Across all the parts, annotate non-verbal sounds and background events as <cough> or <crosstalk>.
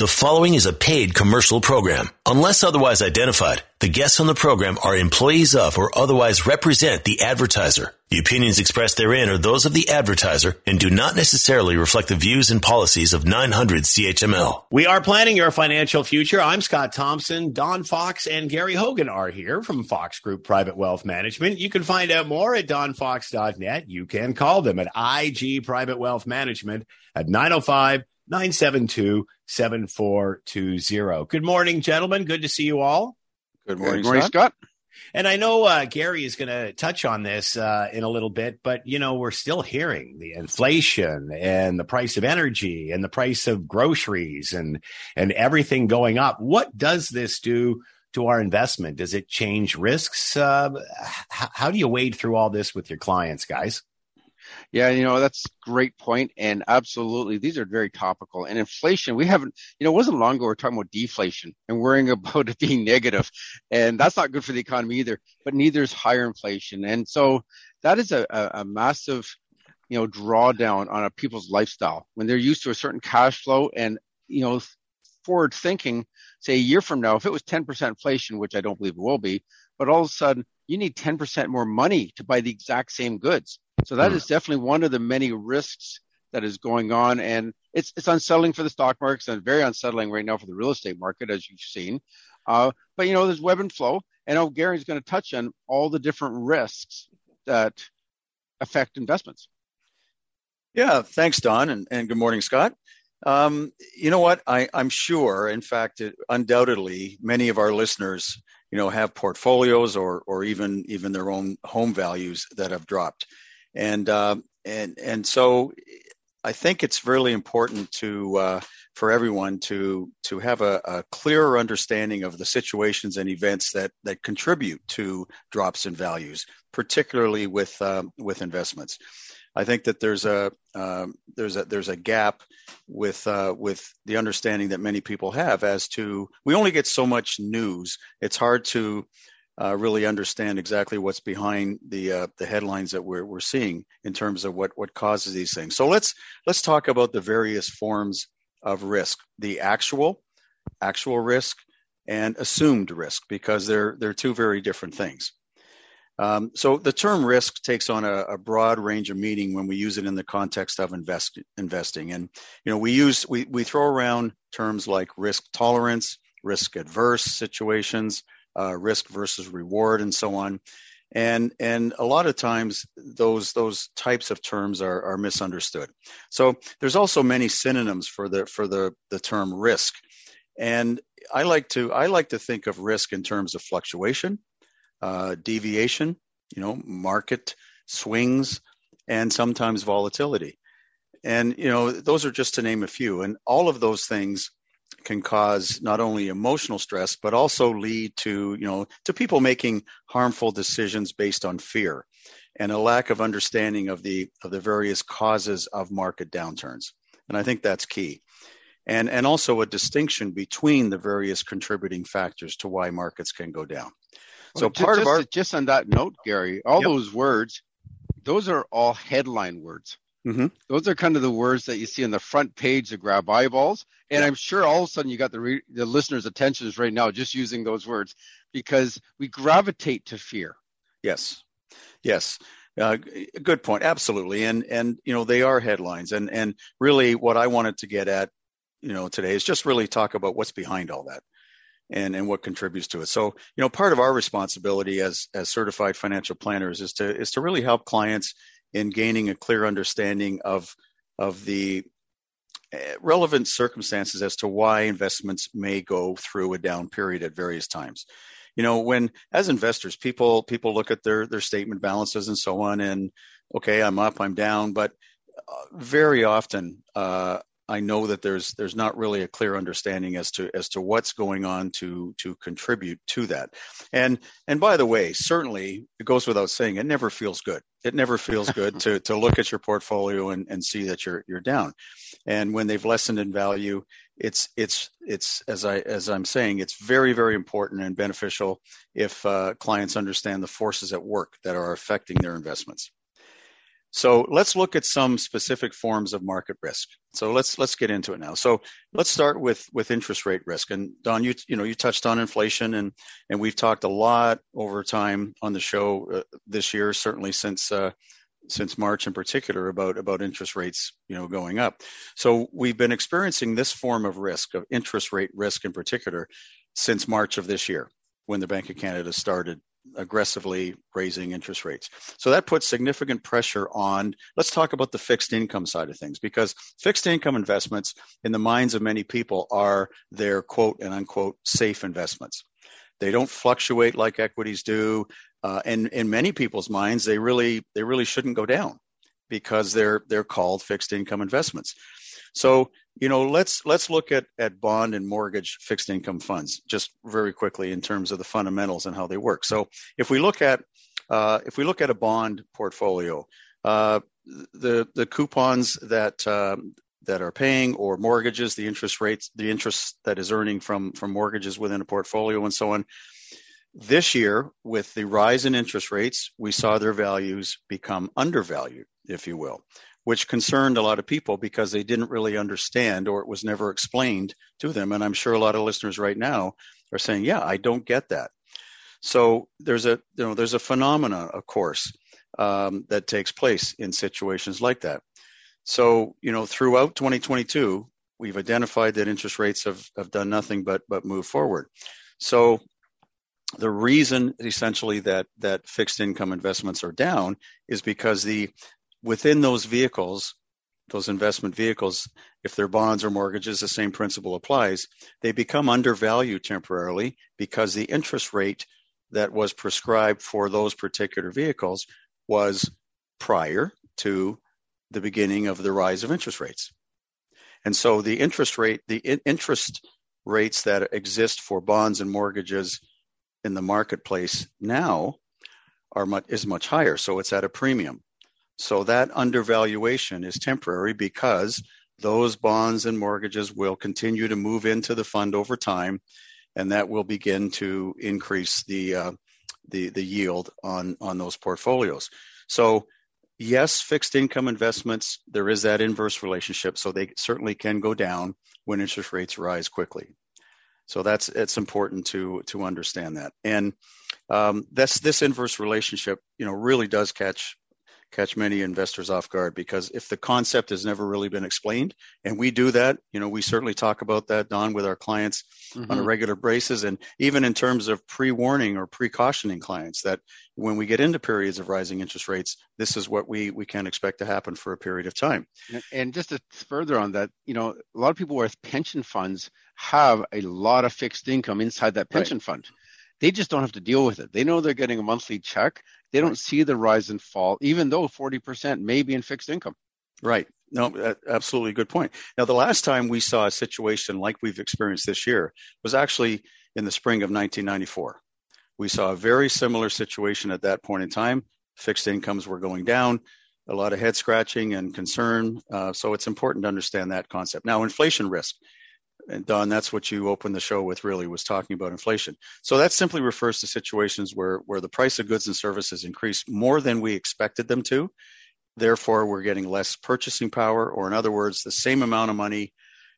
The following is a paid commercial program. Unless otherwise identified, the guests on the program are employees of or otherwise represent the advertiser. The opinions expressed therein are those of the advertiser and do not necessarily reflect the views and policies of 900 CHML. We are planning your financial future. I'm Scott Thompson. Don Fox and Gary Hogan are here from Fox Group Private Wealth Management. You can find out more at donfox.net. You can call them at IG Private Wealth Management at 905 972 7420. Good morning, gentlemen. Good to see you all. Good morning, Good morning Scott. Scott. And I know uh, Gary is going to touch on this uh, in a little bit, but you know we're still hearing the inflation and the price of energy and the price of groceries and and everything going up. What does this do to our investment? Does it change risks? Uh, how, how do you wade through all this with your clients, guys? Yeah, you know, that's great point. And absolutely, these are very topical. And inflation, we haven't, you know, it wasn't long ago we are talking about deflation and worrying <laughs> about it being negative. And that's not good for the economy either, but neither is higher inflation. And so that is a, a, a massive, you know, drawdown on a people's lifestyle when they're used to a certain cash flow and, you know, forward thinking, say a year from now, if it was 10% inflation, which I don't believe it will be, but all of a sudden you need 10% more money to buy the exact same goods. So that mm. is definitely one of the many risks that is going on. And it's, it's unsettling for the stock markets and very unsettling right now for the real estate market, as you've seen. Uh, but you know, there's web and flow. And oh, Gary's going to touch on all the different risks that affect investments. Yeah, thanks, Don, and, and good morning, Scott. Um, you know what? I, am sure, in fact, it, undoubtedly, many of our listeners, you know, have portfolios or or even even their own home values that have dropped and uh, and and so I think it's really important to uh, for everyone to to have a, a, clearer understanding of the situations and events that that contribute to drops in values, particularly with uh, with investments. I think that there's a um, there's a there's a gap with uh, with the understanding that many people have as to we only get so much news. It's hard to uh, really understand exactly what's behind the uh, the headlines that we're we're seeing in terms of what what causes these things. So let's let's talk about the various forms of risk: the actual actual risk and assumed risk, because they're they're two very different things. Um, so the term risk takes on a, a, broad range of meaning when we use it in the context of invest, investing, and you know we use we we throw around terms like risk tolerance, risk adverse situations uh, risk versus reward, and so on. And and a lot of times those those types of terms are, are misunderstood. So there's also many synonyms for the for the the term risk. And I like to I like to think of risk in terms of fluctuation, uh, deviation, you know, market swings, and sometimes volatility. And you know, those are just to name a few. And all of those things can cause not only emotional stress but also lead to you know to people making harmful decisions based on fear and a lack of understanding of the of the various causes of market downturns. And i think that's key. And and also a distinction between the various contributing factors to why markets can go down. So well, part just, of our just on that note gary all yep. those words those are all headline words Mm-hmm. Those are kind of the words that you see on the front page to grab eyeballs. And I'm sure all of a sudden you got the, re- the listeners' attentions right now just using those words because we gravitate to fear. Yes. Yes. Uh, good point. Absolutely. And, and, you know, they are headlines. And, and really what I wanted to get at, you know, today is just really talk about what's behind all that and, and what contributes to it. So, you know, part of our responsibility as, as certified financial planners is to, is to really help clients in gaining a clear understanding of of the eh, relevant circumstances as to why investments may go through a down period at various times. You know when as investors people people look at their their statement balances and so on and okay i'm up i'm down but uh, very often uh, I know that there's there's not really a clear understanding as to as to what's going on to to contribute to that. And and by the way, certainly it goes without saying, it never feels good. It never feels good to to look at your portfolio and, and see that you're you're down. And when they've lessened in value, it's it's it's as I as I'm saying, it's very very important and beneficial if uh, clients understand the forces at work that are affecting their investments. So let's look at some specific forms of market risk. So let's let's get into it now. So let's start with with interest rate risk. And Don, you you know you touched on inflation, and and we've talked a lot over time on the show uh, this year, certainly since uh, since March in particular about about interest rates you know going up. So we've been experiencing this form of risk of interest rate risk in particular since March of this year when the Bank of Canada started aggressively raising interest rates. So that puts significant pressure on, let's talk about the fixed income side of things, because fixed income investments in the minds of many people are their quote and unquote safe investments. They don't fluctuate like equities do. Uh, and in many people's minds, they really, they really shouldn't go down because they're, they're called fixed income investments. So, you know, let's let's look at at bond and mortgage fixed income funds just very quickly in terms of the fundamentals and how they work. So, if we look at uh, if we look at a bond portfolio, uh, the the coupons that um, that are paying or mortgages, the interest rates, the interest that is earning from from mortgages within a portfolio, and so on. This year, with the rise in interest rates, we saw their values become undervalued, if you will which concerned a lot of people because they didn't really understand or it was never explained to them. And I'm sure a lot of listeners right now are saying, yeah, I don't get that. So there's a, you know, there's a phenomena, of course, um, that takes place in situations like that. So, you know, throughout 2022, we've identified that interest rates have, have done nothing but, but move forward. So the reason essentially that, that fixed income investments are down is because the within those vehicles, those investment vehicles, if they're bonds or mortgages, the same principle applies. They become undervalued temporarily because the interest rate that was prescribed for those particular vehicles was prior to the beginning of the rise of interest rates. And so the interest rate, the interest rates that exist for bonds and mortgages in the marketplace now are much, is much higher. So it's at a premium. So that undervaluation is temporary because those bonds and mortgages will continue to move into the fund over time, and that will begin to increase the uh, the the yield on on those portfolios. So yes, fixed income investments there is that inverse relationship, so they certainly can go down when interest rates rise quickly. So that's it's important to to understand that, and um, that's this inverse relationship, you know, really does catch catch many investors off guard because if the concept has never really been explained, and we do that, you know, we certainly talk about that, Don, with our clients mm-hmm. on a mm-hmm. regular basis, and even in terms of pre-warning or precautioning clients that when we get into periods of rising interest rates, this is what we we can expect to happen for a period of time. And just to further on that, you know, a lot of people with pension funds have a lot of fixed income inside that pension right. fund. They just don't have to deal with it. They know they're getting a monthly check. They don't see the rise and fall, even though 40% may be in fixed income. Right. No, absolutely good point. Now, the last time we saw a situation like we've experienced this year was actually in the spring of 1994. We saw a very similar situation at that point in time. Fixed incomes were going down, a lot of head scratching and concern. Uh, so it's important to understand that concept. Now, inflation risk and Don, that's what you opened the show with really was talking about inflation. So that simply refers to situations where, where the price of goods and services increase more than we expected them to. Therefore, we're getting less purchasing power, or in other words, the same amount of money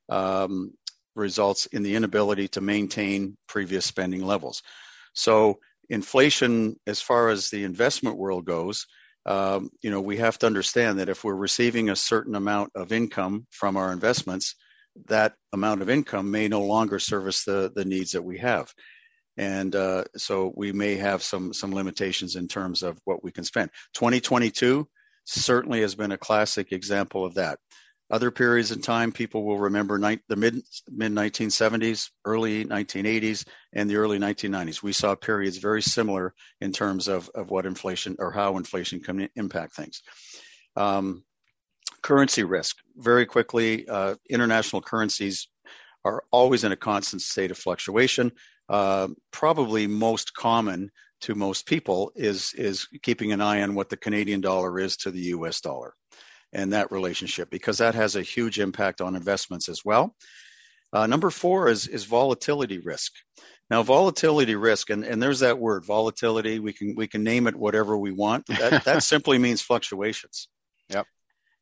um, results in the inability to maintain previous spending levels. So inflation, as far as the investment world goes, um, you know, we have to understand that if we're receiving a certain amount of income from our investments, that amount of income may no longer service the, the needs that we have. And uh, so we may have some some limitations in terms of what we can spend. 2022 certainly has been a classic example of that. Other periods in time, people will remember ni- the mid mid 1970s, early 1980s, and the early 1990s. We saw periods very similar in terms of, of what inflation or how inflation can impact things. Um, currency risk. Very quickly, uh, international currencies are always in a constant state of fluctuation. Uh, probably most common to most people is is keeping an eye on what the Canadian dollar is to the U.S. dollar, and that relationship because that has a huge impact on investments as well. Uh, number four is is volatility risk. Now, volatility risk, and, and there's that word, volatility. We can we can name it whatever we want. That that <laughs> simply means fluctuations Yep.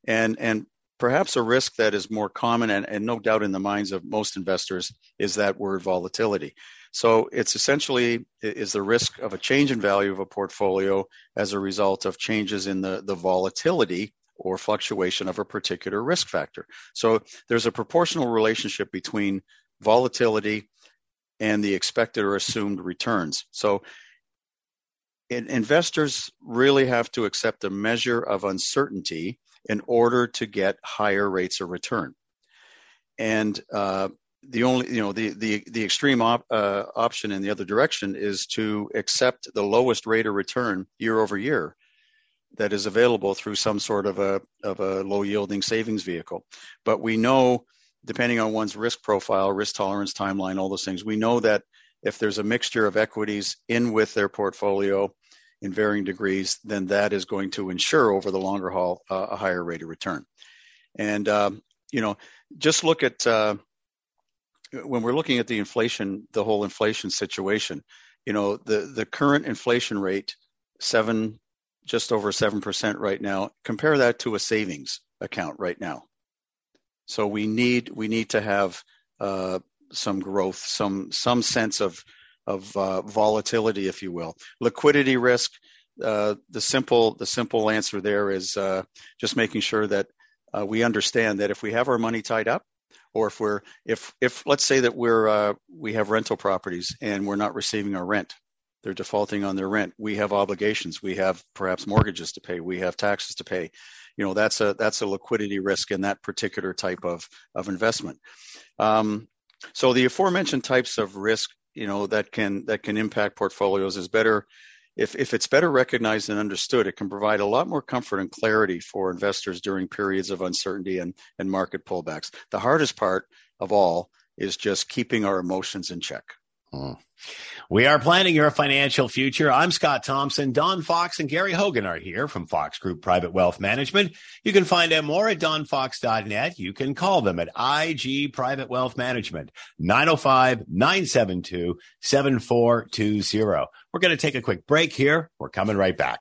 And and perhaps a risk that is more common and, and no doubt in the minds of most investors is that word volatility. So it's essentially is the risk of a change in value of a portfolio as a result of changes in the, the volatility or fluctuation of a particular risk factor. So there's a proportional relationship between volatility and the expected or assumed returns. So investors really have to accept a measure of uncertainty in order to get higher rates of return. And uh, the only, you know, the the the extreme op, uh, option in the other direction is to accept the lowest rate of return year over year that is available through some sort of a of a low yielding savings vehicle. But we know, depending on one's risk profile, risk tolerance, timeline, all those things, we know that if there's a mixture of equities in with their portfolio in varying degrees, then that is going to ensure over the longer haul uh, a higher rate of return. And um, you know, just look at uh, when we're looking at the inflation, the whole inflation situation. You know, the the current inflation rate seven, just over seven percent right now. Compare that to a savings account right now. So we need we need to have uh, some growth, some some sense of of uh, volatility, if you will. Liquidity risk. Uh, the simple the simple answer there is uh, just making sure that uh, we understand that if we have our money tied up, or if we're if if let's say that we're uh, we have rental properties and we're not receiving our rent, they're defaulting on their rent. We have obligations. We have perhaps mortgages to pay. We have taxes to pay. You know that's a that's a liquidity risk in that particular type of of investment. Um, so the aforementioned types of risk you know that can that can impact portfolios is better. If if it's better recognized and understood it can provide a lot more comfort and clarity for investors during periods of uncertainty and and market pullbacks. The hardest part of all is just keeping our emotions in check hmm. We are planning your financial future. I'm Scott Thompson. Don Fox and Gary Hogan are here from Fox Group Private Wealth Management. You can find out more at donfox.net. You can call them at IG Private Wealth Management, 905 972 7420. We're going to take a quick break here. We're coming right back.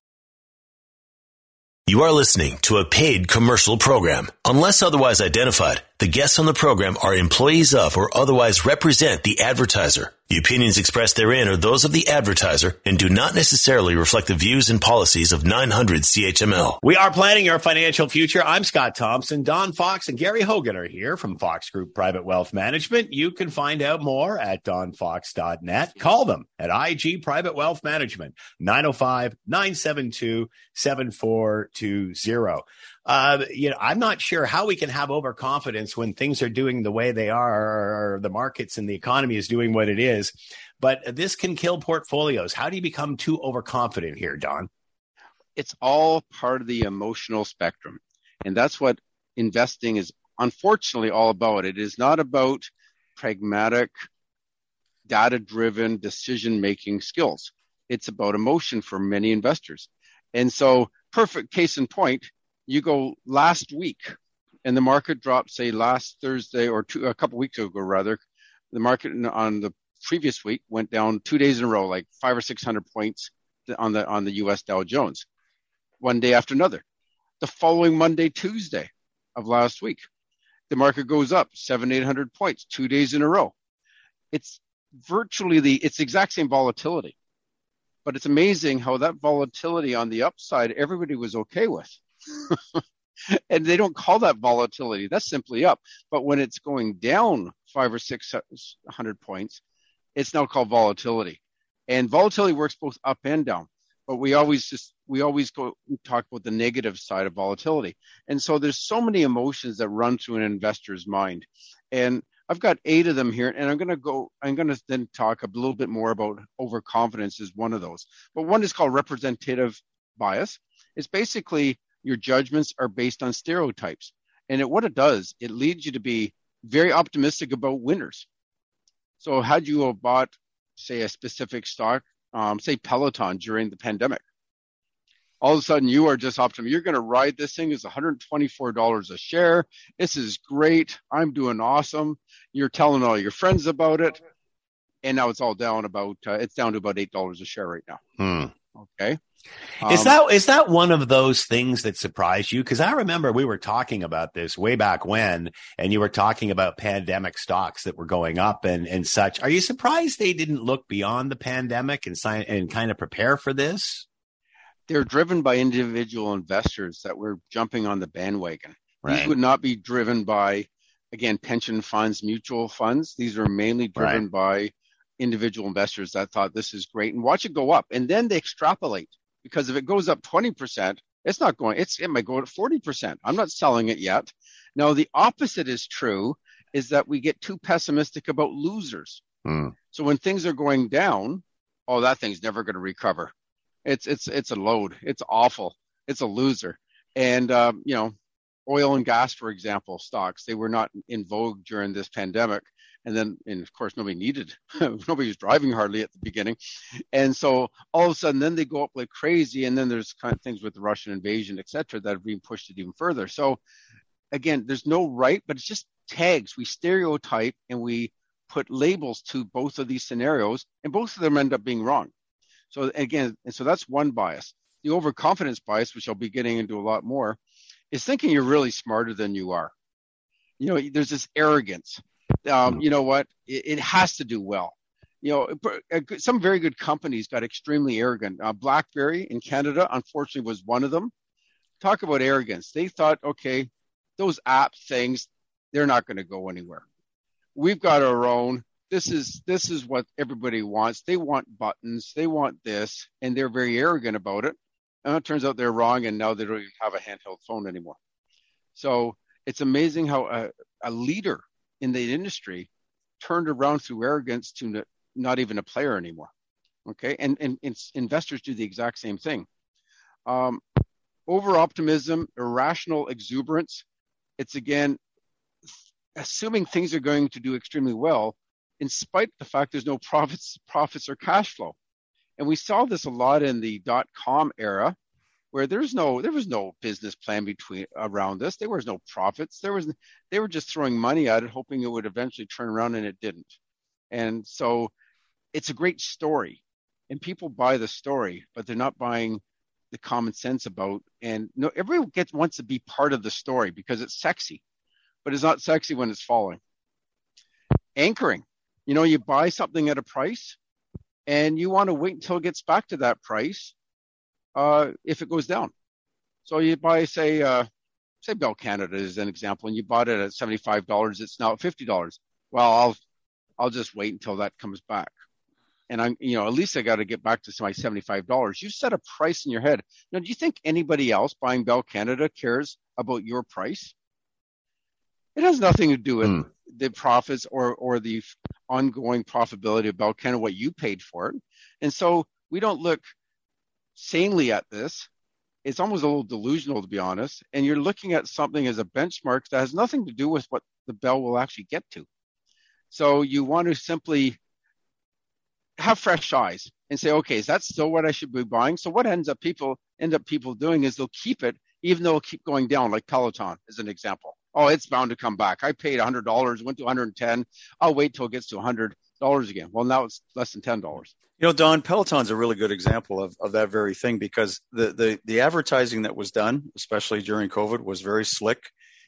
You are listening to a paid commercial program. Unless otherwise identified, the guests on the program are employees of or otherwise represent the advertiser. The opinions expressed therein are those of the advertiser and do not necessarily reflect the views and policies of 900 CHML. We are planning your financial future. I'm Scott Thompson. Don Fox and Gary Hogan are here from Fox Group Private Wealth Management. You can find out more at donfox.net. Call them at IG Private Wealth Management, 905 972 7420 uh, you know, I'm not sure how we can have overconfidence when things are doing the way they are, or the markets and the economy is doing what it is. But this can kill portfolios. How do you become too overconfident here, Don? It's all part of the emotional spectrum. And that's what investing is unfortunately all about. It is not about pragmatic, data driven decision making skills. It's about emotion for many investors. And so, perfect case in point, you go last week and the market dropped, say last Thursday or two, a couple weeks ago, rather, the market on the previous week went down two days in a row, like five or 600 points on the, on the US Dow Jones, one day after another. The following Monday, Tuesday of last week, the market goes up seven, 800 points, two days in a row. It's virtually the, it's the exact same volatility, but it's amazing how that volatility on the upside, everybody was okay with. <laughs> and they don't call that volatility. That's simply up. But when it's going down five or six uh, hundred points, it's now called volatility. And volatility works both up and down. But we always just we always go talk about the negative side of volatility. And so there's so many emotions that run through an investor's mind. And I've got eight of them here, and I'm going to go. I'm going to then talk a little bit more about overconfidence is one of those. But one is called representative bias. It's basically your judgments are based on stereotypes. And it, what it does, it leads you to be very optimistic about winners. So had you have bought, say, a specific stock, um, say Peloton during the pandemic, all of a sudden you are just optimistic. You're going to ride this thing is $124 a share. This is great. I'm doing awesome. You're telling all your friends about it. And now it's all down about, uh, it's down to about $8 a share right now. Hmm. Okay. Um, is that is that one of those things that surprised you? Because I remember we were talking about this way back when, and you were talking about pandemic stocks that were going up and and such. Are you surprised they didn't look beyond the pandemic and sign and kind of prepare for this? They're driven by individual investors that were jumping on the bandwagon. Right. These would not be driven by, again, pension funds, mutual funds. These are mainly driven right. by individual investors that thought this is great and watch it go up, and then they extrapolate because if it goes up 20%, it's not going, it's, it might go to 40%. I'm not selling it yet. Now, the opposite is true is that we get too pessimistic about losers. Mm. So when things are going down, oh, that thing's never going to recover. It's, it's, it's a load. It's awful. It's a loser. And, um, you know, oil and gas, for example, stocks, they were not in vogue during this pandemic and then and of course nobody needed <laughs> nobody was driving hardly at the beginning. And so all of a sudden then they go up like crazy and then there's kind of things with the russian invasion et cetera that have been pushed it even further. So again there's no right but it's just tags. We stereotype and we put labels to both of these scenarios and both of them end up being wrong. So again and so that's one bias. The overconfidence bias which i'll be getting into a lot more is thinking you're really smarter than you are. You know there's this arrogance um, you know what? It, it, has to do well. You know, some very good companies got extremely arrogant. Uh, BlackBerry in Canada, unfortunately, was one of them. Talk about arrogance. They thought, okay, those app things, they're not going to go anywhere. We've got our own. This is this is what everybody wants. They want buttons. They want this, and they're very arrogant about it. And it turns out they're wrong, and now they don't even have a handheld phone anymore. So it's amazing how a, a leader in the industry turned around through arrogance to not even a player anymore. Okay, and, and, and investors do the exact same thing. Um, over optimism, irrational exuberance. It's again assuming things are going to do extremely well, in spite of the fact there's no profits, profits or cash flow. And we saw this a lot in the dot com era, where there's no there was no business plan between around this. There was no profits. There was they were just throwing money at it, hoping it would eventually turn around, and it didn't. And so, it's a great story, and people buy the story, but they're not buying the common sense about. And no, everyone gets wants to be part of the story because it's sexy, but it's not sexy when it's falling. Anchoring, you know, you buy something at a price, and you want to wait until it gets back to that price uh, if it goes down. So you buy, say, uh, say Bell Canada is an example, and you bought it at seventy-five dollars. It's now at fifty dollars. Well, I'll I'll just wait until that comes back, and I'm you know at least I got to get back to my seventy-five dollars. You set a price in your head. Now, do you think anybody else buying Bell Canada cares about your price? It has nothing to do with mm. the profits or or the ongoing profitability of Bell Canada, what you paid for it, and so we don't look sanely at this. It's almost a little delusional, to be honest. And you're looking at something as a benchmark that has nothing to do with what the bell will actually get to. So you want to simply have fresh eyes and say, okay, is that still what I should be buying? So what ends up people end up people doing is they'll keep it even though it'll keep going down, like Peloton as an example. Oh, it's bound to come back. I paid $100, went to 110. I'll wait till it gets to $100 again. Well, now it's less than $10. You know, Don, Peloton's a really good example of, of that very thing because the, the, the advertising that was done, especially during COVID, was very slick.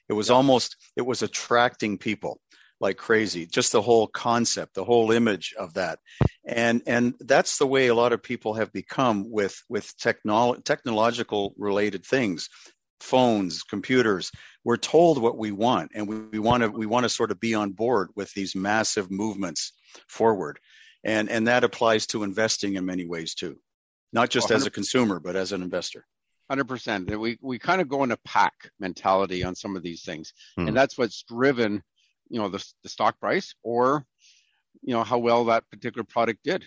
It was almost, it was attracting people like crazy. Just the whole concept, the whole image of that. And, and that's the way a lot of people have become with, with technolo- technological related things phones, computers. We're told what we want, and we, we want to we want to sort of be on board with these massive movements forward. And and that applies to investing in many ways too. Not just as a consumer but as an investor. 100% we we kind of go in a pack mentality on some of these things. Hmm. and that's what's driven you know the, the stock price or you know how well that particular product did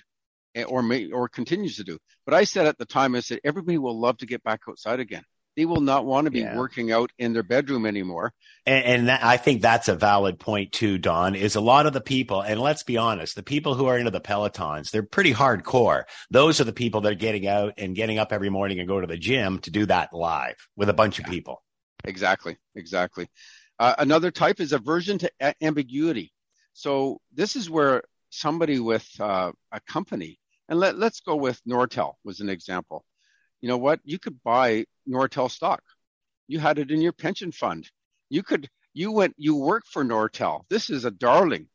eh, or may or continues to do. But i said at the time i said everybody will love to get back outside again they will not want to be yeah. working out in their bedroom anymore. And, and that, I think that's a valid point too, Don, is a lot of the people, and let's be honest, the people who are into the Pelotons, they're pretty hardcore. Those are the people that are getting out and getting up every morning and go to the gym to do that live with a bunch yeah. of people. Exactly. Exactly. Uh, another type is aversion to a- ambiguity. So this is where somebody with uh, a company, And let, let's go with Nortel was an example. You know what? You could buy Nortel stock. You had it in your pension fund. You could, you went, you worked for Nortel. This is a darling.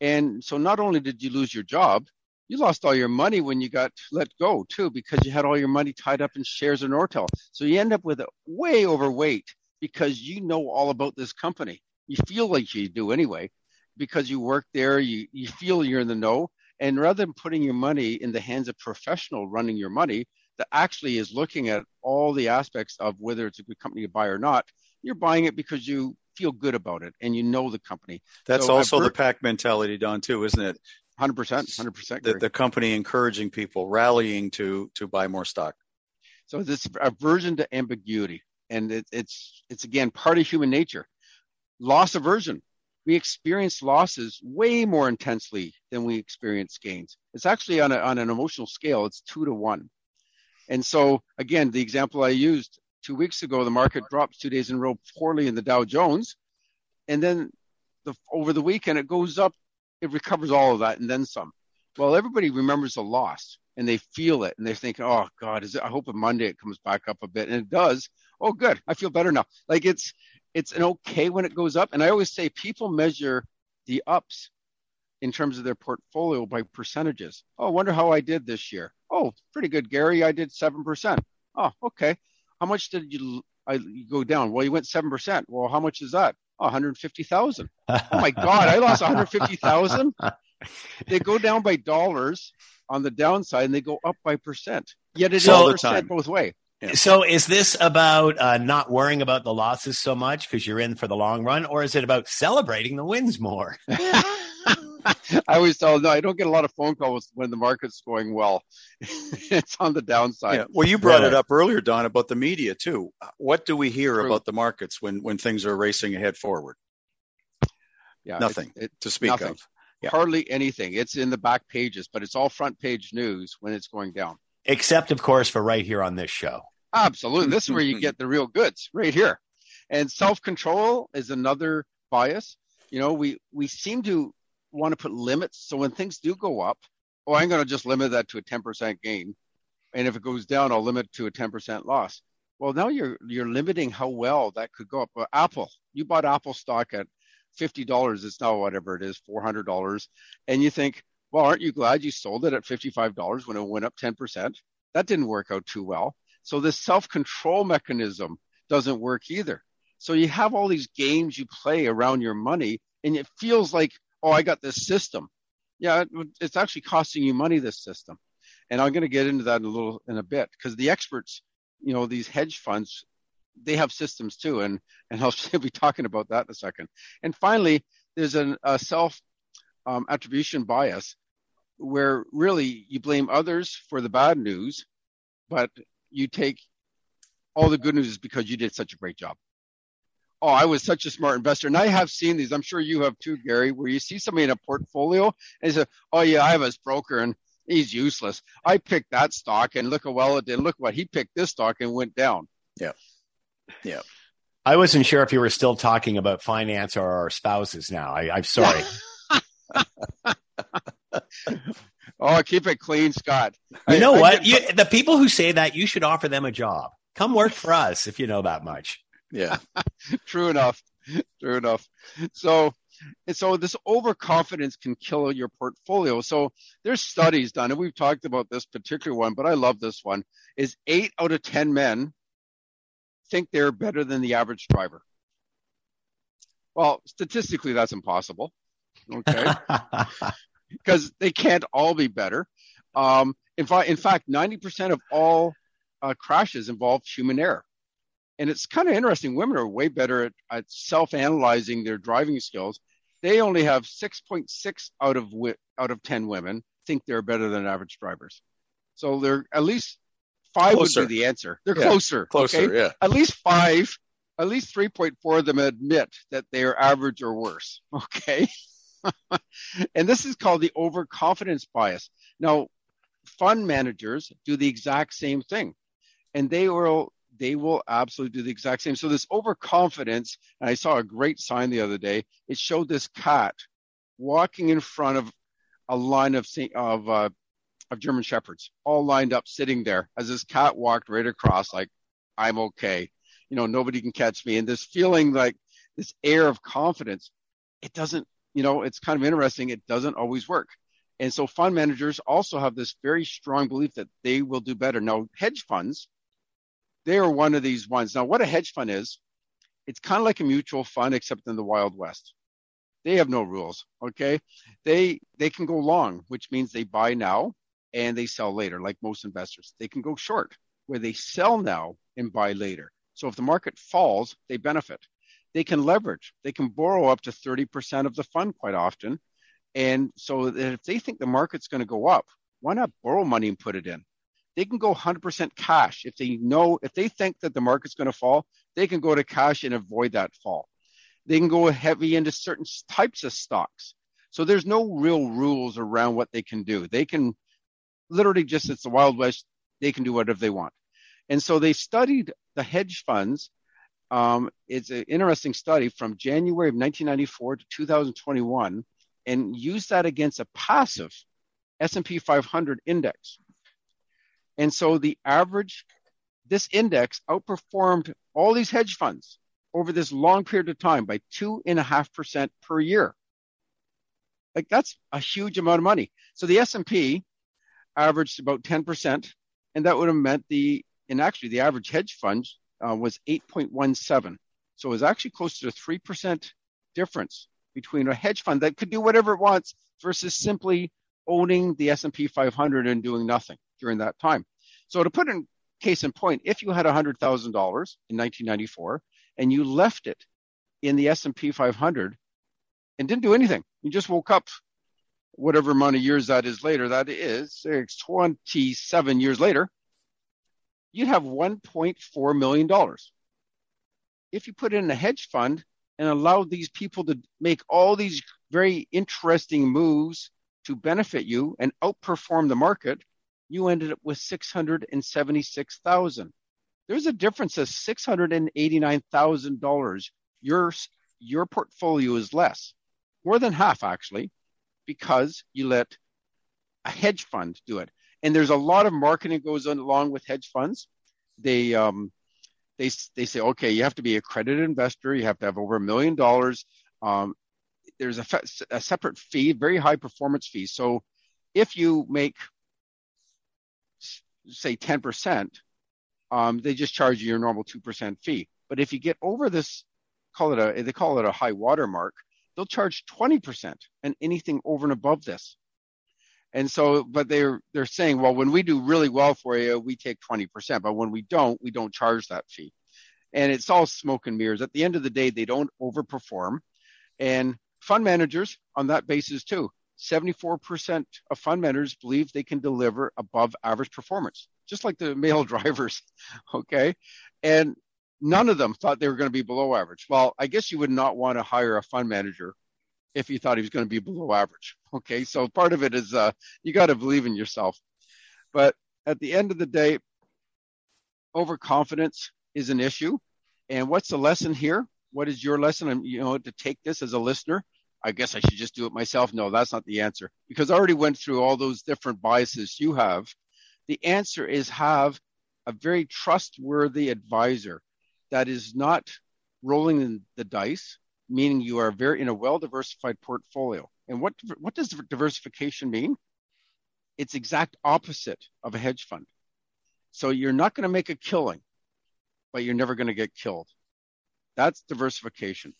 And so not only did you lose your job, you lost all your money when you got let go too, because you had all your money tied up in shares of Nortel. So you end up with a way overweight because you know all about this company. You feel like you do anyway, because you work there, you, you feel you're in the know. And rather than putting your money in the hands of professional running your money that actually is looking at all the aspects of whether it's a good company to buy or not, you're buying it because you feel good about it and you know the company. That's so also the pack mentality, Don, too, isn't it? Hundred percent, hundred percent. The company encouraging people, rallying to to buy more stock. So this aversion to ambiguity, and it, it's it's again part of human nature. Loss aversion. We experience losses way more intensely than we experience gains. It's actually on a, on an emotional scale. It's two to one. And so again, the example I used two weeks ago, the market drops two days in a row poorly in the Dow Jones, and then the, over the weekend it goes up, it recovers all of that and then some. Well, everybody remembers the loss and they feel it and they think, oh God, is it, I hope on Monday it comes back up a bit, and it does. Oh, good, I feel better now. Like it's it's an okay when it goes up, and I always say people measure the ups in terms of their portfolio by percentages. Oh, wonder how I did this year. Oh, pretty good, Gary. I did seven percent. Oh, okay. How much did you, I, you go down? Well, you went 7%. Well, how much is that? Oh, 150,000. oh my God, I lost 150,000. <laughs> they go down by dollars on the downside and they go up by percent. Yet it so, is percent both way. Yeah. So is this about uh, not worrying about the losses so much because you're in for the long run, or is it about celebrating the wins more? <laughs> <laughs> I always tell no, I don't get a lot of phone calls when the market's going well. <laughs> it's on the downside. Yeah. Well, you brought it up earlier, Don, about the media too. What do we hear True. about the markets when when things are racing ahead forward? Yeah, nothing it, it, to speak nothing. of. Yeah. Hardly anything. It's in the back pages, but it's all front page news when it's going down. Except, of course, for right here on this show. Absolutely. This is where you <laughs> get the real goods, right here. And self control is another bias. You know, we we seem to want to put limits. So when things do go up, oh, I'm going to just limit that to a 10% gain. And if it goes down, I'll limit to a 10% loss. Well, now you're you're limiting how well that could go up. Well, Apple, you bought Apple stock at fifty dollars. It's now whatever it is, four hundred dollars, and you think, well, aren't you glad you sold it at fifty-five dollars when it went up ten percent? That didn't work out too well. So this self-control mechanism doesn't work either. So you have all these games you play around your money, and it feels like oh, I got this system. Yeah, it's actually costing you money, this system. And I'm going to get into that in a little in a bit because the experts, you know, these hedge funds, they have systems too. And, and I'll <laughs> be talking about that in a second. And finally, there's an, a self um, attribution bias where really you blame others for the bad news, but you take all the good news because you did such a great job oh, I was such a smart investor. And I have seen these. I'm sure you have too, Gary, where you see somebody in a portfolio and say, oh, yeah, I have a broker and he's useless. I picked that stock and look how well it did. Look what he picked this stock and went down. Yeah. Yeah. I wasn't sure if you were still talking about finance or our spouses now. I, am sorry. <laughs> oh, keep it clean, Scott. You know I, what? I get... you, the people who say that, you should offer them a job. Come work for us if you know that much. Yeah. <laughs> True enough. True enough. So, and so this overconfidence can kill your portfolio. So there's studies done, and we've talked about this particular one, but I love this one. Is eight out of ten men think they're better than the average driver? Well, statistically, that's impossible. Okay, <laughs> because they can't all be better. Um, in, fact, in fact, 90% of all uh, crashes involve human error and it's kind of interesting. Women are way better at, at self-analyzing their driving skills. They only have 6.6 out of out of 10 women think they're better than average drivers. So they're at least five closer. would be the answer. They're yeah, closer. Closer, okay? yeah. At least five, at least 3.4 of them admit that they are average or worse. <laughs> Okay. <laughs> and this is called the overconfidence bias. Now, fund managers do the exact same thing. And they will they will absolutely do the exact same. So this overconfidence, and I saw a great sign the other day. It showed this cat walking in front of a line of of uh, of German Shepherds all lined up sitting there as this cat walked right across, like, I'm okay. You know, nobody can catch me. And this feeling like this air of confidence, it doesn't, you know, it's kind of interesting. It doesn't always work. And so fund managers also have this very strong belief that they will do better. Now, hedge funds, they are one of these ones. Now, what a hedge fund is, it's kind of like a mutual fund, except in the Wild West. They have no rules. Okay. They, they can go long, which means they buy now and they sell later, like most investors. They can go short, where they sell now and buy later. So if the market falls, they benefit. They can leverage. They can borrow up to 30% of the fund quite often. And so if they think the market's going to go up, why not borrow money and put it in? They can go 100% cash. If they know, if they think that the market's going to fall, they can go to cash and avoid that fall. They can go heavy into certain types of stocks. So there's no real rules around what they can do. They can literally just, it's the Wild West. They can do whatever they want. And so they studied the hedge funds. Um, it's an interesting study from January of 1994 to 2021 and used that against a passive S&P 500 index. And so the average, this index outperformed all these hedge funds over this long period of time by two and a half percent per year. Like that's a huge amount of money. So the S&P averaged about 10%, and that would have meant the, and actually the average hedge fund uh, was 8.17. So it was actually close to a 3% difference between a hedge fund that could do whatever it wants versus simply owning the S&P 500 and doing nothing during that time. So to put in case in point, if you had $100,000 in 1994 and you left it in the S&P 500 and didn't do anything, you just woke up whatever amount of years that is later, that is 27 years later, you'd have $1.4 million. If you put in a hedge fund and allowed these people to make all these very interesting moves to benefit you and outperform the market, you ended up with 676,000. There's a difference of $689,000. Your your portfolio is less, more than half actually, because you let a hedge fund do it. And there's a lot of marketing goes on along with hedge funds. They um, they they say, okay, you have to be a accredited investor. You have to have over a million dollars. Um, there's a, a separate fee, very high performance fee. So if you make say 10%, um, they just charge you your normal 2% fee. But if you get over this, call it a, they call it a high water mark, they'll charge 20% and anything over and above this. And so, but they're, they're saying, well, when we do really well for you, we take 20%, but when we don't, we don't charge that fee. And it's all smoke and mirrors. At the end of the day, they don't overperform. And fund managers on that basis too. 74% of fund managers believe they can deliver above average performance, just like the male <laughs> drivers. Okay. And none of them thought they were going to be below average. Well, I guess you would not want to hire a fund manager if you thought he was going to be below average. Okay, so part of it is uh, you got to believe in yourself. But at the end of the day, overconfidence is an issue. And what's the lesson here? What is your lesson? You know, to take this as a listener, I guess I should just do it myself. No, that's not the answer because I already went through all those different biases you have. The answer is have a very trustworthy advisor that is not rolling the dice, meaning you are very in a well diversified portfolio. And what what does diversification mean? It's exact opposite of a hedge fund. So you're not going to make a killing, but you're never going to get killed. That's diversification.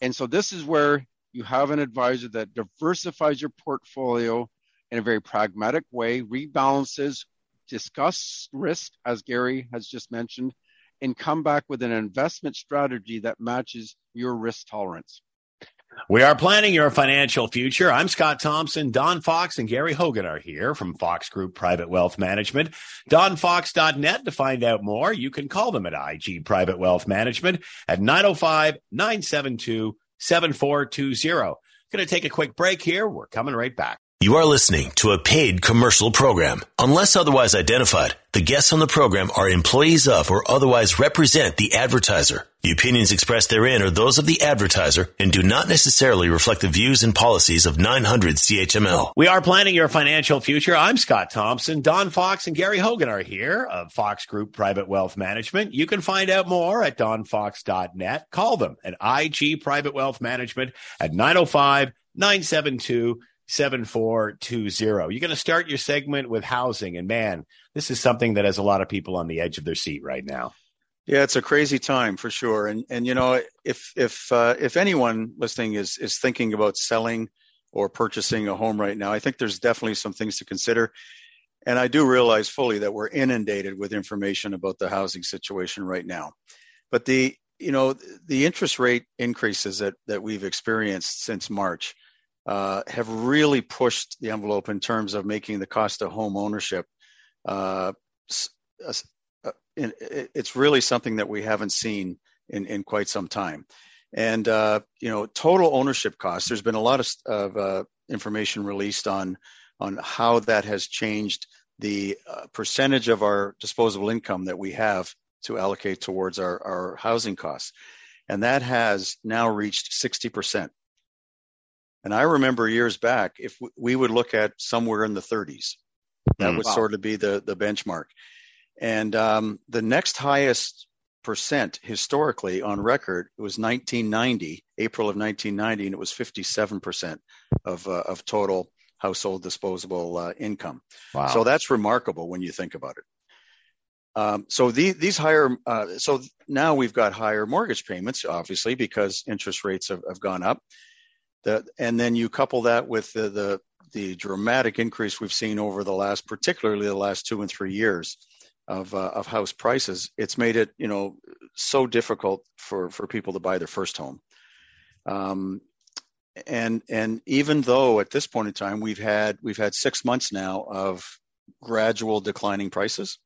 And so this is where you have an advisor that diversifies your portfolio in a very pragmatic way, rebalances, discuss risk, as Gary has just mentioned, and come back with an investment strategy that matches your risk tolerance. We are planning your financial future. I'm Scott Thompson. Don Fox and Gary Hogan are here from Fox Group Private Wealth Management. DonFox.net to find out more. You can call them at IG Private Wealth Management at 905 972 7420. Going to take a quick break here. We're coming right back. You are listening to a paid commercial program. Unless otherwise identified, the guests on the program are employees of or otherwise represent the advertiser. The opinions expressed therein are those of the advertiser and do not necessarily reflect the views and policies of 900 CHML. We are planning your financial future. I'm Scott Thompson. Don Fox and Gary Hogan are here of Fox Group Private Wealth Management. You can find out more at donfox.net. Call them at IG Private Wealth Management at 905 972 7420. You're going to start your segment with housing. And man, this is something that has a lot of people on the edge of their seat right now. Yeah, it's a crazy time for sure. And and you know, if if uh, if anyone listening is is thinking about selling or purchasing a home right now, I think there's definitely some things to consider. And I do realize fully that we're inundated with information about the housing situation right now. But the you know the interest rate increases that that we've experienced since March uh, have really pushed the envelope in terms of making the cost of home ownership. Uh, uh it's really something that we haven't seen in, in quite some time. And uh, you know, total ownership costs. There's been a lot of, of uh, information released on on how that has changed the uh, percentage of our disposable income that we have to allocate towards our, our housing costs. And that has now reached 60%. And I remember years back, if we would look at somewhere in the 30s, that mm, would wow. sort of be the, the benchmark. And um, the next highest percent historically on record was 1990, April of 1990, and it was 57% of, uh, of total household disposable uh, income. Wow. So that's remarkable when you think about it. Um, so the, these higher, uh, so now we've got higher mortgage payments, obviously, because interest rates have, have gone up. That, and then you couple that with the, the, the dramatic increase we've seen over the last, particularly the last two and three years of uh, of house prices. It's made it you know so difficult for for people to buy their first home. Um, and and even though at this point in time we've had we've had six months now of gradual declining prices,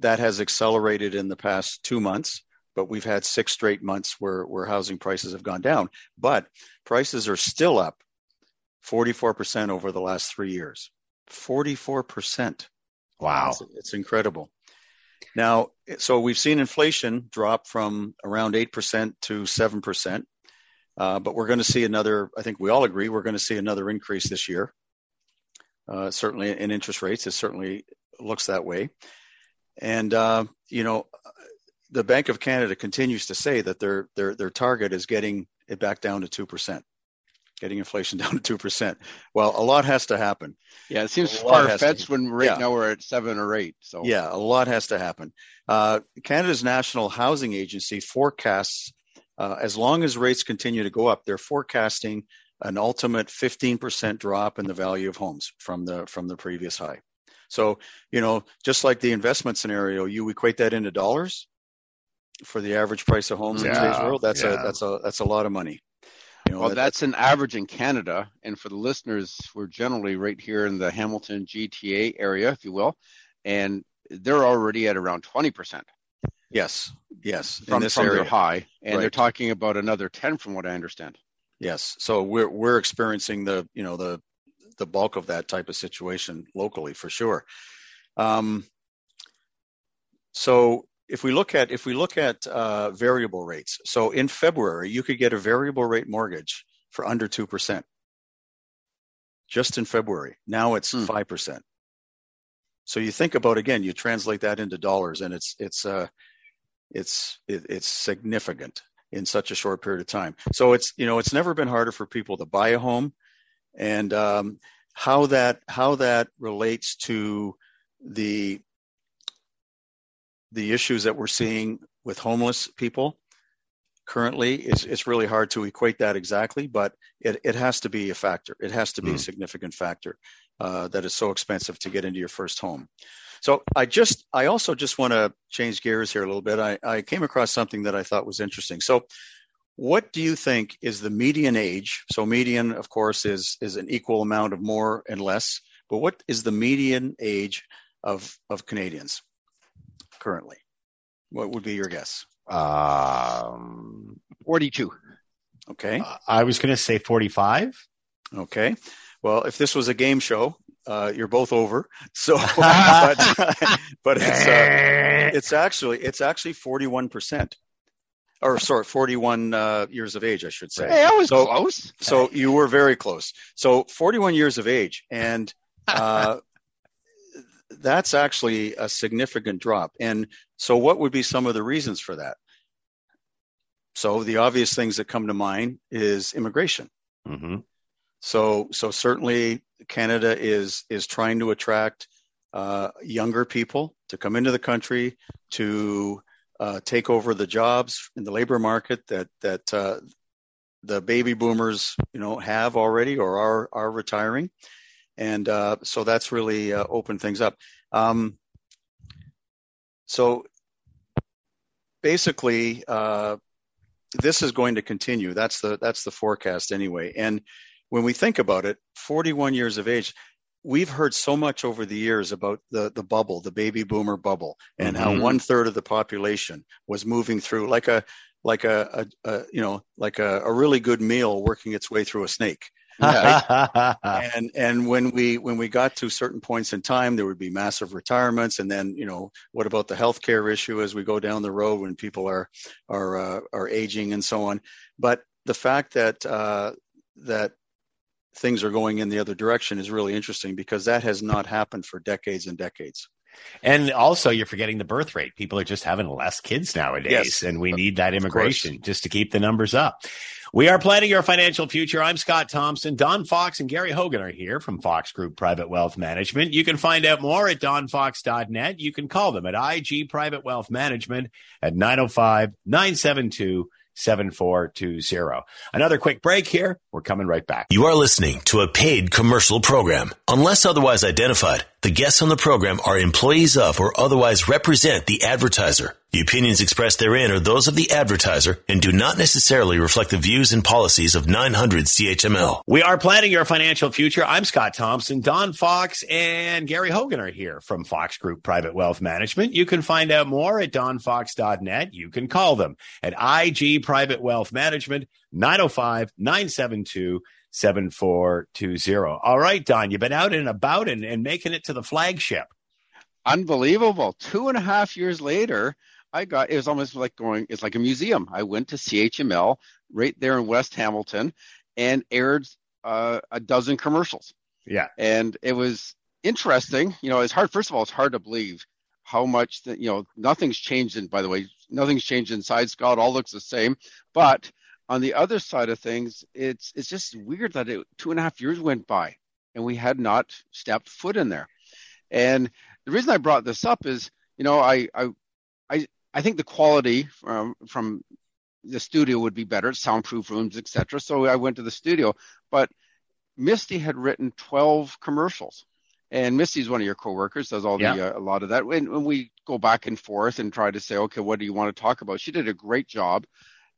that has accelerated in the past two months but we've had six straight months where, where housing prices have gone down. But prices are still up 44% over the last three years. 44%. Wow. It's, it's incredible. Now, so we've seen inflation drop from around 8% to 7%. Uh, but we're going to see another, I think we all agree, we're going to see another increase this year. Uh, certainly in interest rates, it certainly looks that way. And, uh, you know, the Bank of Canada continues to say that their their their target is getting it back down to two percent, getting inflation <laughs> down to two percent. Well, a lot has to happen. Yeah, it seems far fetched when right yeah. now we're at seven or eight. So yeah, a lot has to happen. Uh, Canada's National Housing Agency forecasts uh, as long as rates continue to go up, they're forecasting an ultimate 15% drop in the value of homes from the from the previous high. So, you know, just like the investment scenario, you equate that into dollars for the average price of homes yeah, in today's world, that's yeah. a that's a that's a lot of money. You know, well, that, that's an average in Canada, and for the listeners, we're generally right here in the Hamilton GTA area, if you will, and they're already at around twenty percent. Yes, yes, from, in this from area. their high, and right. they're talking about another ten, from what I understand. Yes, so we're we're experiencing the you know the the bulk of that type of situation locally for sure. Um, so if we look at if we look at uh, variable rates, so in February you could get a variable rate mortgage for under two percent, just in February. Now it's hmm. five hmm. percent. So you think about again, you translate that into dollars, and it's it's uh, it's it, it's significant in such a short period of time. So it's you know it's never been harder for people to buy a home, and um, how that how that relates to the the issues that we're seeing with homeless people currently is it's really hard to equate that exactly, but it, it has to be a factor. It has to be mm. a significant factor uh, that is so expensive to get into your first home. So I just I also just want to change gears here a little bit. I, I came across something that I thought was interesting. So what do you think is the median age? So median, of course, is is an equal amount of more and less. But what is the median age of of Canadians? Currently? What would be your guess? Um, 42. Okay. Uh, I was going to say 45. Okay. Well, if this was a game show, uh, you're both over. <laughs> So, <laughs> but, but it's uh, <laughs> it's actually it's actually 41 percent, or sorry, 41 uh, years of age, I should say. Hey, I was so, close. So you were very close. So 41 years of age, and uh, that's actually a significant drop. And so, what would be some of the reasons for that? So the obvious things that come to mind is immigration. Mm-hmm. So so certainly Canada is is trying to attract uh, younger people to come into the country to uh, take over the jobs in the labor market that that uh, the baby boomers you know have already or are are retiring, and uh, so that's really uh, opened things up. Um, so basically, uh, this is going to continue. That's the that's the forecast anyway, and when we think about it, 41 years of age, we've heard so much over the years about the the bubble, the baby boomer bubble, and mm-hmm. how one third of the population was moving through like a like a, a, a you know like a, a, really good meal working its way through a snake. Right? <laughs> and and when we when we got to certain points in time, there would be massive retirements, and then you know what about the healthcare issue as we go down the road when people are are uh, are aging and so on. But the fact that uh, that things are going in the other direction is really interesting because that has not happened for decades and decades. And also, you're forgetting the birth rate. People are just having less kids nowadays, yes, and we need that immigration just to keep the numbers up. We are planning your financial future. I'm Scott Thompson. Don Fox and Gary Hogan are here from Fox Group Private Wealth Management. You can find out more at donfox.net. You can call them at IG Private Wealth Management at 905 972 7420. Another quick break here. We're coming right back. You are listening to a paid commercial program. Unless otherwise identified, the guests on the program are employees of or otherwise represent the advertiser. The opinions expressed therein are those of the advertiser and do not necessarily reflect the views and policies of 900 CHML. We are planning your financial future. I'm Scott Thompson. Don Fox and Gary Hogan are here from Fox Group Private Wealth Management. You can find out more at donfox.net. You can call them at IG Private Wealth Management, 905 972 7420. All right, Don, you've been out and about and, and making it to the flagship. Unbelievable. Two and a half years later, I got it was almost like going it's like a museum. I went to CHML right there in West Hamilton and aired uh, a dozen commercials. Yeah. And it was interesting. You know, it's hard first of all, it's hard to believe how much that you know, nothing's changed in by the way, nothing's changed inside Scott, all looks the same. But on the other side of things, it's it's just weird that it, two and a half years went by and we had not stepped foot in there. And the reason I brought this up is, you know, I I I, I think the quality from from the studio would be better, soundproof rooms, etc. So I went to the studio, but Misty had written 12 commercials. And Misty's one of your coworkers, does all the uh, a lot of that. And when we go back and forth and try to say, okay, what do you want to talk about? She did a great job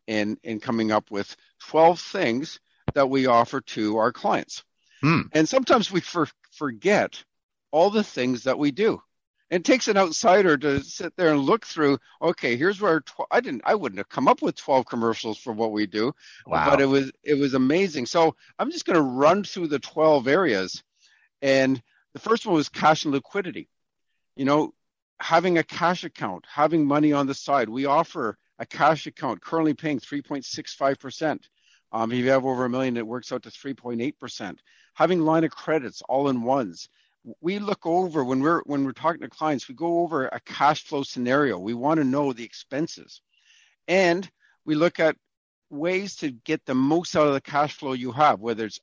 in in coming up with 12 things that we offer to our clients. Hmm. And sometimes we for, forget all the things that we do. It takes an outsider to sit there and look through. Okay, here's where tw- I didn't, I wouldn't have come up with 12 commercials for what we do, wow. but it was it was amazing. So I'm just going to run through the 12 areas, and the first one was cash and liquidity. You know, having a cash account, having money on the side. We offer a cash account currently paying 3.65%. Um, if you have over a million, it works out to 3.8%. Having line of credits all in ones. We look over when we're when we're talking to clients, we go over a cash flow scenario. We want to know the expenses. And we look at ways to get the most out of the cash flow you have, whether it's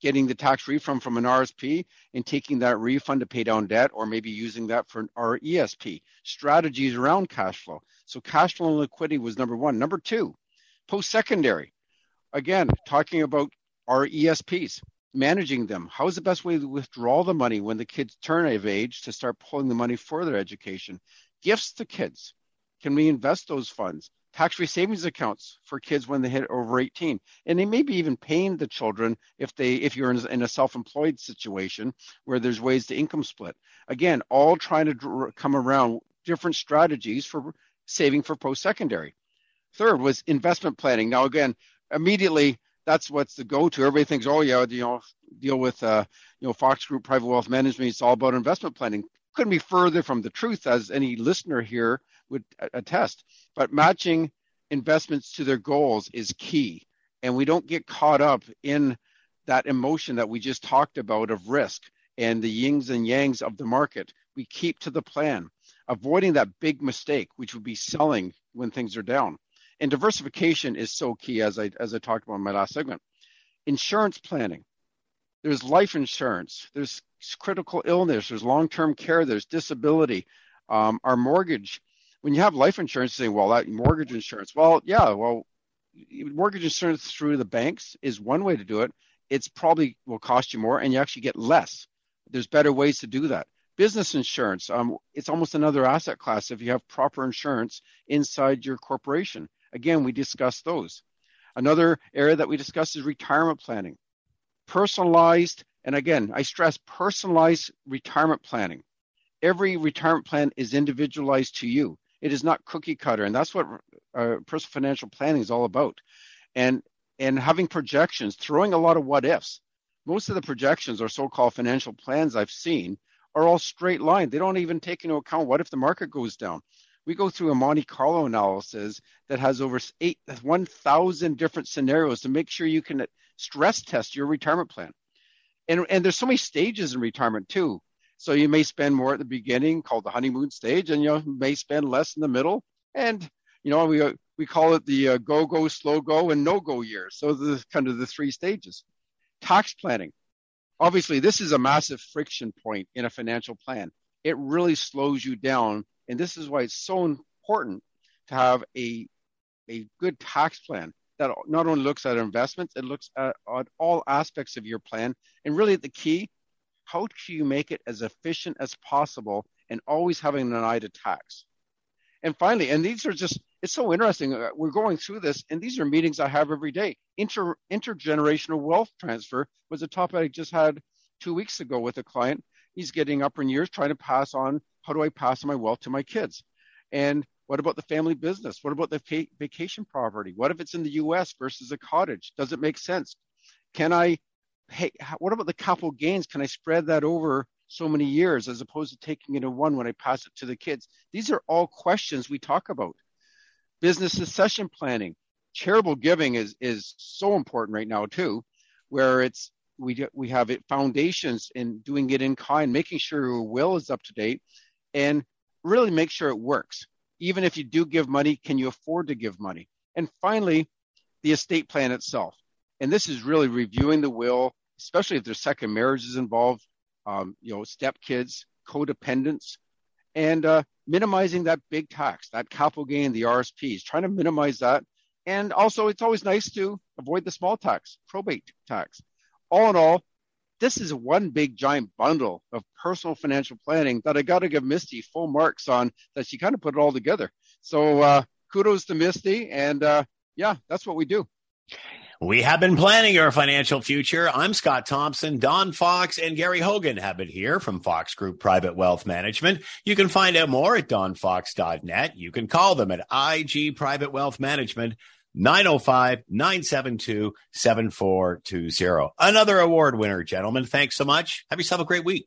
getting the tax refund from an RSP and taking that refund to pay down debt, or maybe using that for RESP strategies around cash flow. So cash flow and liquidity was number one. Number two, post secondary. Again, talking about RESPs, managing them. How is the best way to withdraw the money when the kids turn of age to start pulling the money for their education? Gifts to kids. Can we invest those funds? tax-free savings accounts for kids when they hit over 18 and they may be even paying the children if they if you're in, a self-employed situation where there's ways to income split again all trying to come around different strategies for saving for post-secondary third was investment planning now again immediately that's what's the go-to. Everybody thinks, oh yeah, you know, deal with uh, you know Fox Group Private Wealth Management. It's all about investment planning. Couldn't be further from the truth, as any listener here would attest. But matching investments to their goals is key, and we don't get caught up in that emotion that we just talked about of risk and the yings and yangs of the market. We keep to the plan, avoiding that big mistake, which would be selling when things are down. And diversification is so key, as I as I talked about in my last segment. Insurance planning. There's life insurance. There's critical illness. There's long-term care. There's disability. Um, our mortgage. When you have life insurance, saying, "Well, that mortgage insurance." Well, yeah. Well, mortgage insurance through the banks is one way to do it. It's probably will cost you more, and you actually get less. There's better ways to do that business insurance um, it's almost another asset class if you have proper insurance inside your corporation Again, we discussed those. Another area that we discussed is retirement planning. Personalized, and again, I stress personalized retirement planning. Every retirement plan is individualized to you. It is not cookie cutter, and that's what uh, personal financial planning is all about. And and having projections, throwing a lot of what ifs. Most of the projections or so-called financial plans I've seen are all straight line. They don't even take into account what if the market goes down we go through a Monte Carlo analysis that has over eight, 1,000 different scenarios to make sure you can stress test your retirement plan. And, and there's so many stages in retirement too. So you may spend more at the beginning called the honeymoon stage and you may spend less in the middle. And, you know, we, we call it the uh, go, go, slow go and no go years. So the kind of the three stages. Tax planning. Obviously, this is a massive friction point in a financial plan. It really slows you down and this is why it's so important to have a, a good tax plan that not only looks at investments, it looks at, at all aspects of your plan. And really, the key how do you make it as efficient as possible and always having an eye to tax? And finally, and these are just, it's so interesting. Uh, we're going through this, and these are meetings I have every day. Inter, intergenerational wealth transfer was a topic I just had two weeks ago with a client. He's getting up in years trying to pass on how do I pass my wealth to my kids? And what about the family business? What about the vacation property? What if it's in the US versus a cottage? Does it make sense? Can I, hey, what about the capital gains? Can I spread that over so many years as opposed to taking it in one when I pass it to the kids? These are all questions we talk about. Business succession planning, charitable giving is, is so important right now too, where it's, we, we have it foundations and doing it in kind, making sure your will is up to date and really make sure it works. Even if you do give money, can you afford to give money? And finally, the estate plan itself. And this is really reviewing the will, especially if there's second marriages involved, um, you know, stepkids, codependents, and uh, minimizing that big tax, that capital gain, the RSPs, trying to minimize that. And also, it's always nice to avoid the small tax, probate tax. All in all, this is one big giant bundle of personal financial planning that I got to give Misty full marks on that she kind of put it all together. So uh, kudos to Misty. And uh, yeah, that's what we do. We have been planning your financial future. I'm Scott Thompson. Don Fox and Gary Hogan have been here from Fox Group Private Wealth Management. You can find out more at donfox.net. You can call them at IG Private Wealth Management 905 972 7420. Another award winner, gentlemen. Thanks so much. Have yourself a great week.